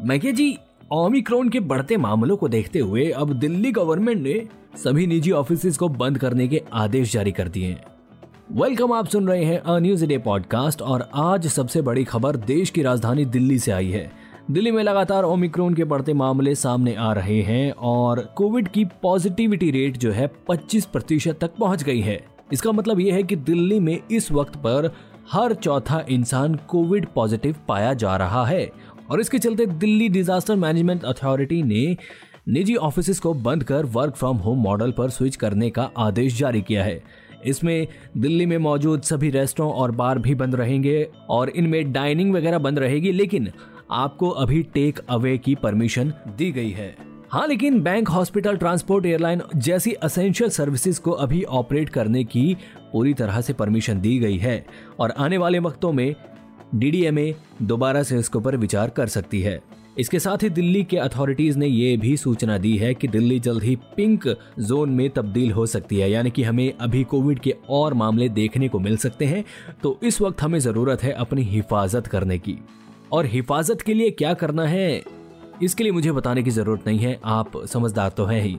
मैके जी ओमिक्रॉन के बढ़ते मामलों को देखते हुए अब दिल्ली गवर्नमेंट ने सभी निजी ऑफ़िस को बंद करने के आदेश जारी कर दिए हैं। वेलकम आप सुन रहे हैं अ न्यूज़ डे पॉडकास्ट और आज सबसे बड़ी खबर देश की राजधानी दिल्ली से आई है। दिल्ली में लगातार ओमिक्रॉन के बढ़ते मामले सामने आ रहे हैं और कोविड की पॉजिटिविटी रेट जो है 25 प्रतिशत तक पहुँच गई है। इसका मतलब यह है कि दिल्ली में इस वक्त पर हर चौथा इंसान कोविड पॉजिटिव पाया जा रहा है। और इसके चलते दिल्ली डिजास्टर मैनेजमेंट अथॉरिटी ने निजी ऑफ़िस को बंद कर वर्क फ्रॉम होम मॉडल पर स्विच करने का आदेश जारी किया है। इसमें दिल्ली में मौजूद सभी रेस्टोरेंट और बार भी बंद रहेंगे और इनमें डाइनिंग वगैरह बंद रहेगी, लेकिन आपको अभी टेक अवे की परमिशन दी गई है। हाँ लेकिन बैंक हॉस्पिटल ट्रांसपोर्ट एयरलाइन जैसी असेंशियल सर्विसेज़ को अभी ऑपरेट करने की पूरी तरह से परमिशन दी गई है। और आने वाले वक्तों में डीडीएमए दोबारा से इसके ऊपर विचार कर सकती है। इसके साथ ही दिल्ली के अथॉरिटीज ने ये भी सूचना दी है कि दिल्ली जल्द ही पिंक जोन में तब्दील हो सकती है, यानी कि हमें अभी कोविड के और मामले देखने को मिल सकते हैं तो इस वक्त हमें ज़रूरत है अपनी हिफाजत करने की। और हिफाजत के लिए क्या करना है, इसके लिए मुझे बताने की ज़रूरत नहीं है, आप समझदार तो हैं ही।